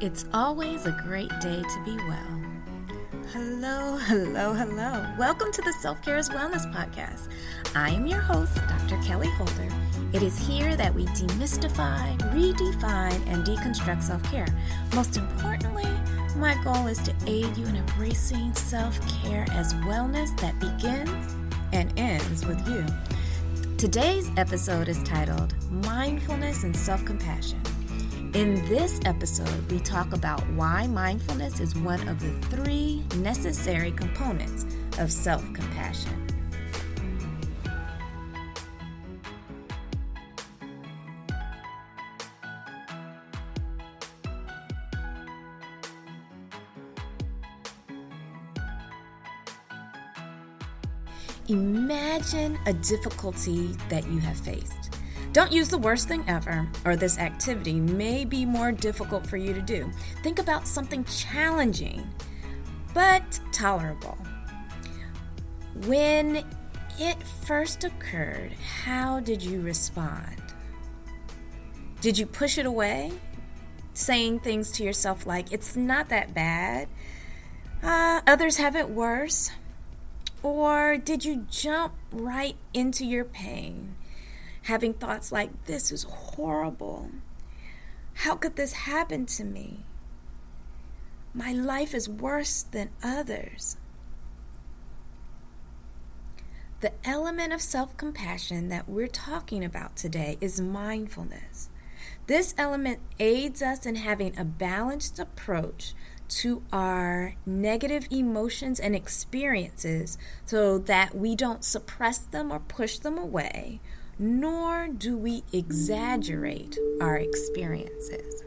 It's always a great day to be well. Hello, hello, hello. Welcome to the Self Care as Wellness podcast. I am your host, Dr. Kelly Holder. It is here that we demystify, redefine, and deconstruct self care. Most importantly, my goal is to aid you in embracing self care as wellness that begins and ends with you. Today's episode is titled Mindfulness and Self Compassion. In this episode, we talk about why mindfulness is one of the three necessary components of self compassion. Imagine a difficulty that you have faced. Don't use the worst thing ever, or this activity may be more difficult for you to do. Think about something challenging, but tolerable. When it first occurred, how did you respond? Did you push it away? Saying things to yourself like, it's not that bad, uh, others have it worse? Or did you jump right into your pain? Having thoughts like, this is horrible. How could this happen to me? My life is worse than others. The element of self compassion that we're talking about today is mindfulness. This element aids us in having a balanced approach to our negative emotions and experiences so that we don't suppress them or push them away nor do we exaggerate our experiences.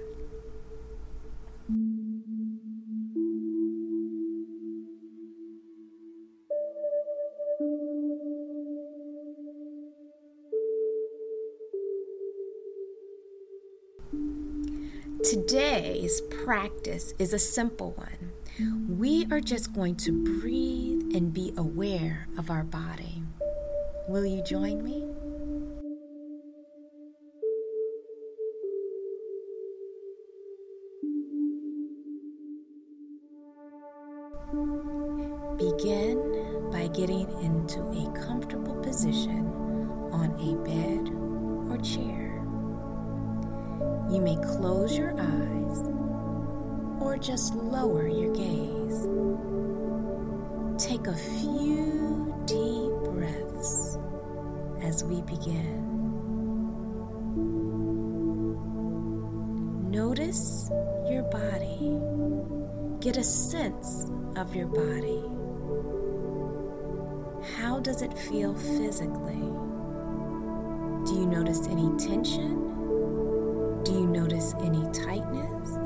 Today's practice is a simple one. We are just going to breathe and be aware of our body. Will you join me? Begin by getting into a comfortable position on a bed or chair. You may close your eyes or just lower your gaze. Take a few deep breaths as we begin. Notice your body. Get a sense of your body. How does it feel physically? Do you notice any tension? Do you notice any tightness?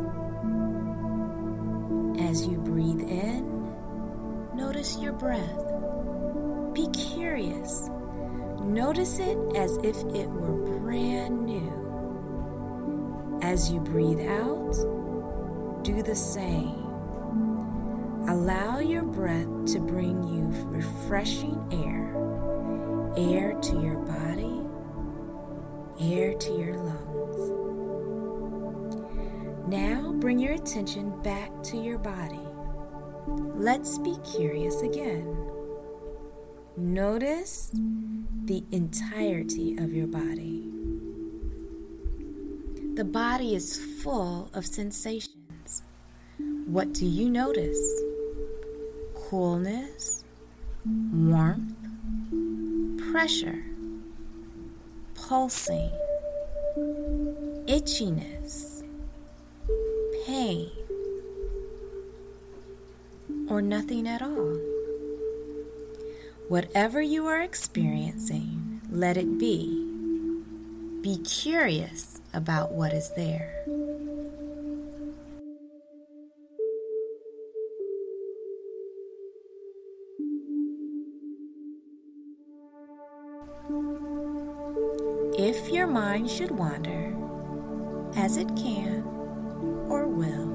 As you breathe in, notice your breath. Be curious. Notice it as if it were brand new. As you breathe out, do the same. Allow your breath to bring you refreshing air, air to your body, air to your lungs. Now bring your attention back to your body. Let's be curious again. Notice the entirety of your body. The body is full of sensations. What do you notice? Coolness, warmth, pressure, pulsing, itchiness, pain, or nothing at all. Whatever you are experiencing, let it be. Be curious about what is there. Mind should wander, as it can or will,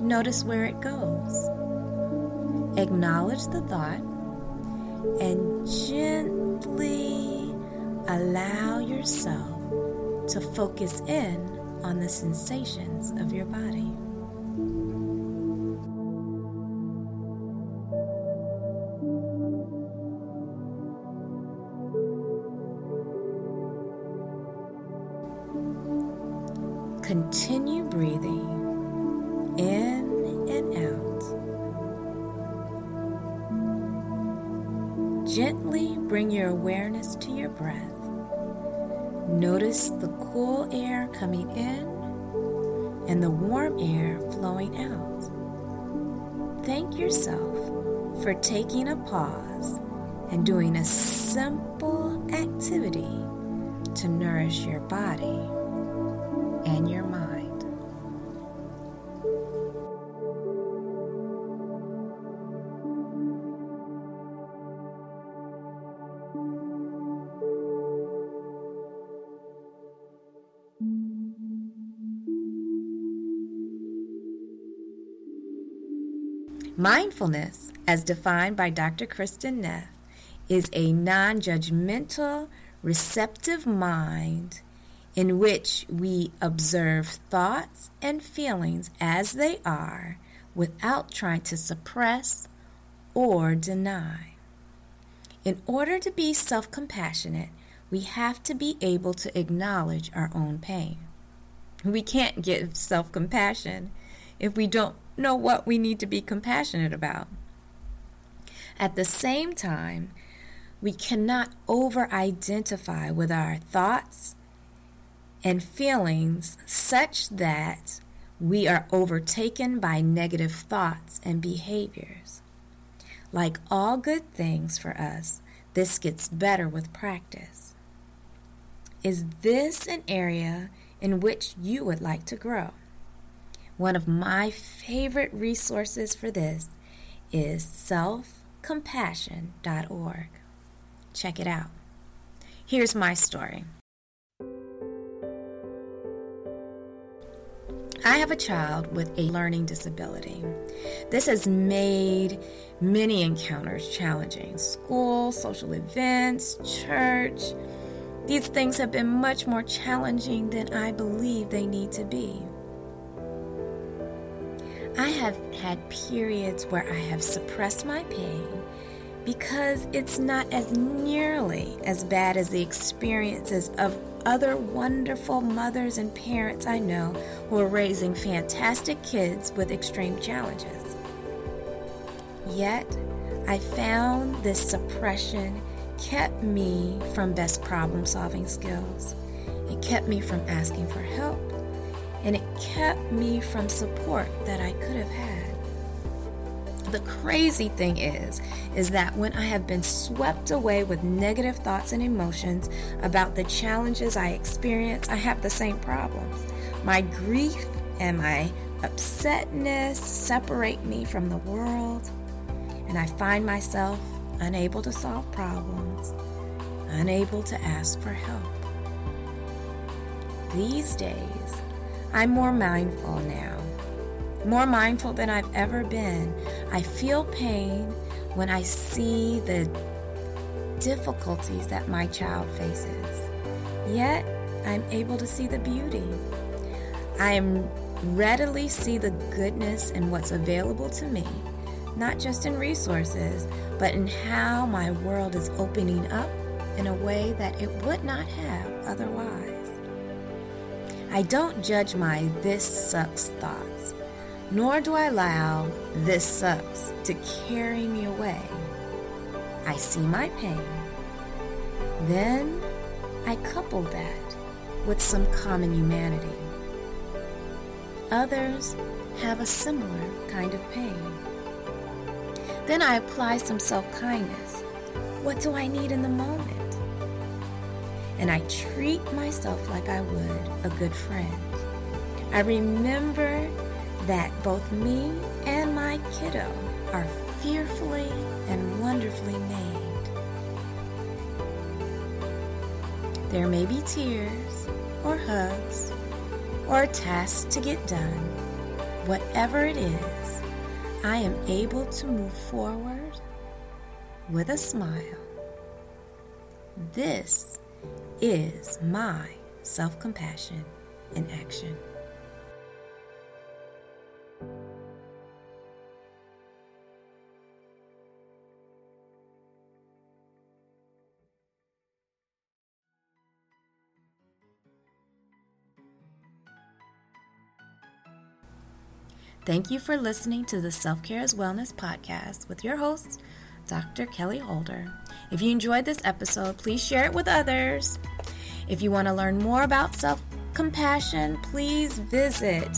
notice where it goes. Acknowledge the thought and gently allow yourself to focus in on the sensations of your body. Continue breathing in and out. Gently bring your awareness to your breath. Notice the cool air coming in and the warm air flowing out. Thank yourself for taking a pause and doing a simple activity to nourish your body and your mind. Mindfulness, as defined by Dr. Kristin Neff, is a non judgmental, receptive mind in which we observe thoughts and feelings as they are without trying to suppress or deny. In order to be self compassionate, we have to be able to acknowledge our own pain. We can't give self compassion if we don't know what we need to be compassionate about. At the same time, we cannot over identify with our thoughts and feelings such that we are overtaken by negative thoughts and behaviors. Like all good things for us, this gets better with practice. Is this an area in which you would like to grow? One of my favorite resources for this is selfcompassion.org. Check it out. Here's my story. I have a child with a learning disability. This has made many encounters challenging. School, social events, church. These things have been much more challenging than I believe they need to be. I have had periods where I have suppressed my pain because it's not as nearly as bad as the experiences of other wonderful mothers and parents I know who are raising fantastic kids with extreme challenges. Yet, I found this suppression kept me from best problem solving skills. It kept me from asking for help. And it kept me from support that I could have had. The crazy thing is, is that when I have been swept away with negative thoughts and emotions about the challenges I experience, I have the same problems. My grief and my upsetness separate me from the world, and I find myself unable to solve problems, unable to ask for help. These days, I'm more mindful now more mindful than I've ever been. I feel pain when I see the difficulties that my child faces. Yet, I'm able to see the beauty. I readily see the goodness in what's available to me, not just in resources, but in how my world is opening up in a way that it would not have otherwise. I don't judge my this sucks thoughts nor do I allow this sucks to carry me away. I see my pain. Then I couple that with some common humanity. Others have a similar kind of pain. Then I apply some self kindness. What do I need in the moment? And I treat myself like I would a good friend. I remember that both me and my kiddo are fearfully and wonderfully made. There may be tears or hugs or a task to get done. Whatever it is, I am able to move forward with a smile. This is my self compassion in action. Thank you for listening to the Self Care as Wellness podcast with your host, Dr. Kelly Holder. If you enjoyed this episode, please share it with others. If you want to learn more about self compassion, please visit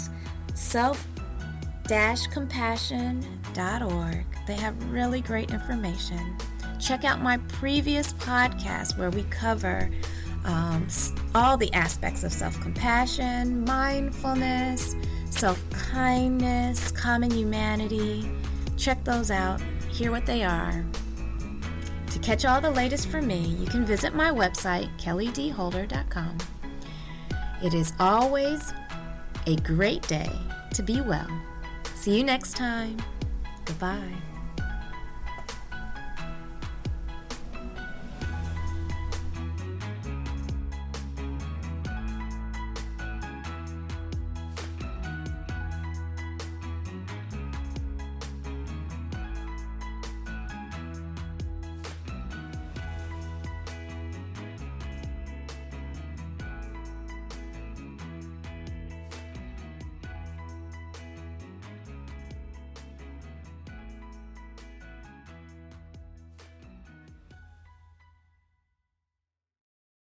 self compassion.org. They have really great information. Check out my previous podcast where we cover um, all the aspects of self compassion, mindfulness self kindness, common humanity. Check those out, hear what they are. To catch all the latest from me, you can visit my website, kellydholder.com. It is always a great day to be well. See you next time. Goodbye.